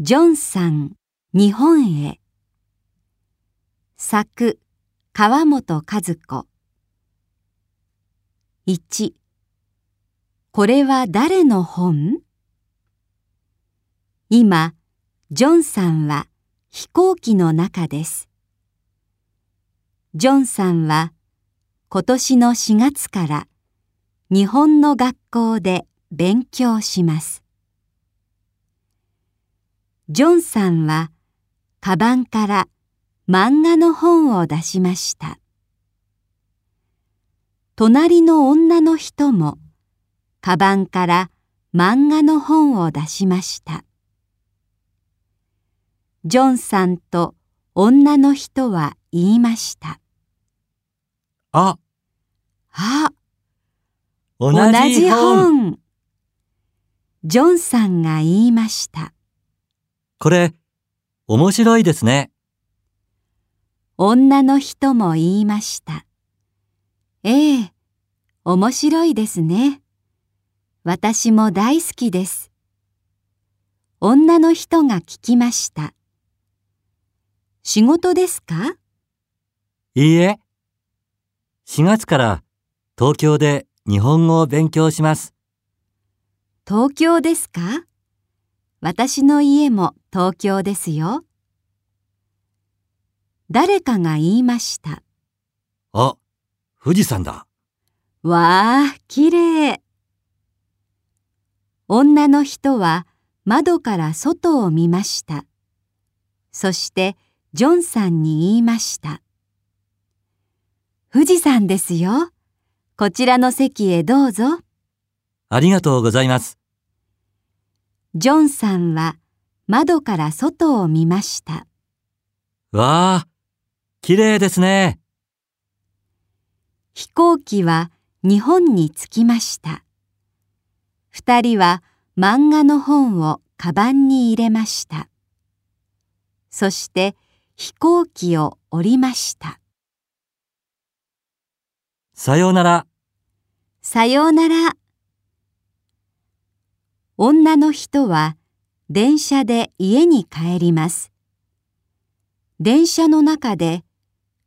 ジョンさん、日本へ。作、川本和子。1、これは誰の本？今、ジョンさんは飛行機の中です。ジョンさんは今年の4月から日本の学校で勉強します。ジョンさんはカバンから漫画の本を出しました。隣の女の人もカバンから漫画の本を出しました。ジョンさんと女の人は言いました。あ、あ、同同じ。本。ジョンさんが言いました。これ、面白いですね。女の人も言いました。ええ、面白いですね。私も大好きです。女の人が聞きました。仕事ですか？いいえ。4月から東京で日本語を勉強します。東京ですか？私の家も東京ですよ。誰かが言いました。あ、富士山だ。わあ、きれい。女の人は窓から外を見ました。そしてジョンさんに言いました。富士山ですよ。こちらの席へどうぞ。ありがとうございます。ジョンさんは窓から外を見ました。わあ、綺麗ですね。飛行機は日本に着きました。二人は漫画の本をカバンに入れました。そして飛行機を降りました。さようなら。さようなら。女の人は電車で家に帰ります。電車の中で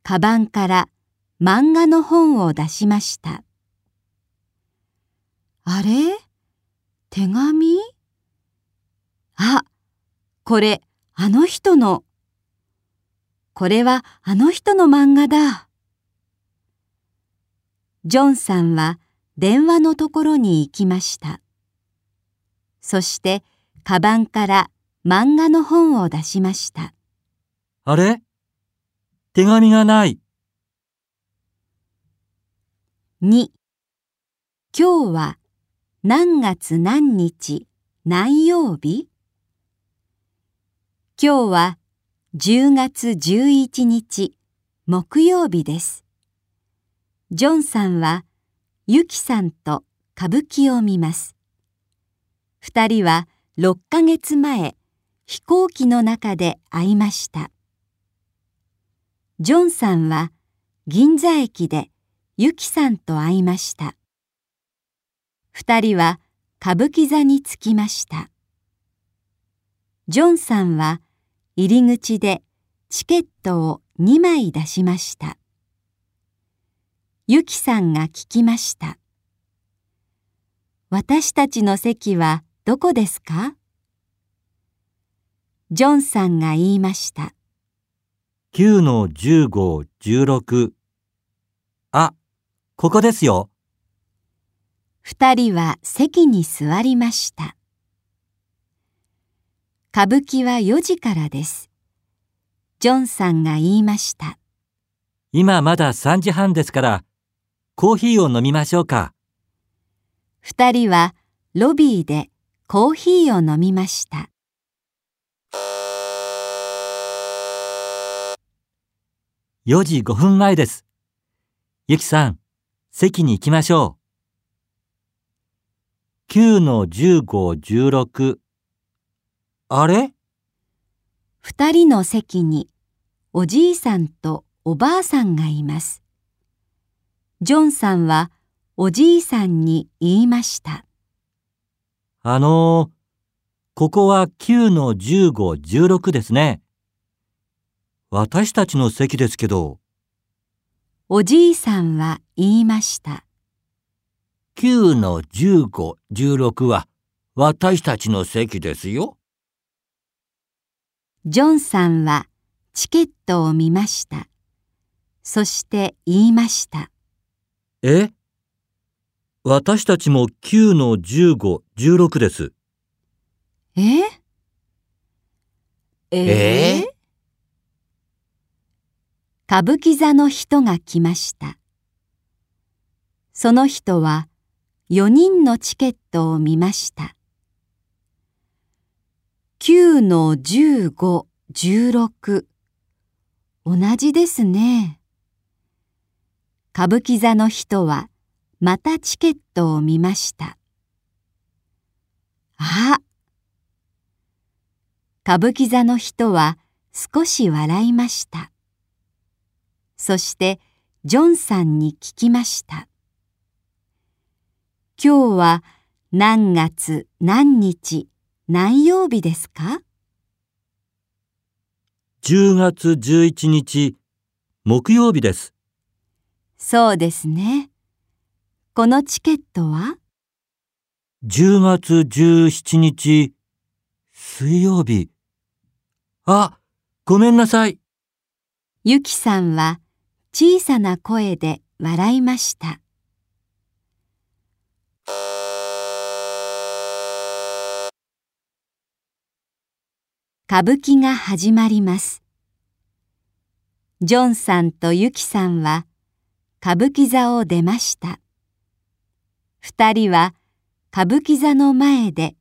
カバンから漫画の本を出しました。あれ？手紙？あ、これあの人の。これはあの人の漫画だ。ジョンさんは電話のところに行きました。そしてカバンから漫画の本を出しました。あれ？手紙がない。2今日は何月何日？何曜日？今日は10月11日木曜日です。ジョンさんはユキさんと歌舞伎を見ます。二人は6ヶ月前飛行機の中で会いました。ジョンさんは銀座駅でユキさんと会いました。二人は歌舞伎座に着きました。ジョンさんは入り口でチケットを2枚出しました。ユキさんが聞きました。私たちの席はどこですか？ジョンさんが言いました。9の15、16。あ、ここですよ。二人は席に座りました。歌舞伎は4時からです。ジョンさんが言いました。今まだ3時半ですから、コーヒーを飲みましょうか。二人はロビーでコーヒーを飲みました。4時5分前です。ゆきさん、席に行きましょう。9の15、16。あれ？二人の席におじいさんとおばあさんがいます。ジョンさんはおじいさんに言いました。あのー、ここは9の15、16ですね。私たちの席ですけど。おじいさんは言いました。9の15、16は私たちの席ですよ。ジョンさんはチケットを見ました。そして言いました。え？私たちも9の15、16です。え？えー？歌舞伎座の人が来ました。その人は4人のチケットを見ました。9の15、16。同じですね。歌舞伎座の人はまたチケットを見ました。あ歌舞伎座の人は少し笑いました。そしてジョンさんに聞きました。今日は何月何日何曜日ですか？10月11日、木曜日です。そうですね。このチケットは？10月17日、水曜日。あ、ごめんなさい。ゆきさんは小さな声で笑いました。歌舞伎が始まります。ジョンさんとゆきさんは歌舞伎座を出ました。二人は歌舞伎座の前で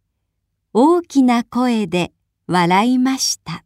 大きな声で笑いました。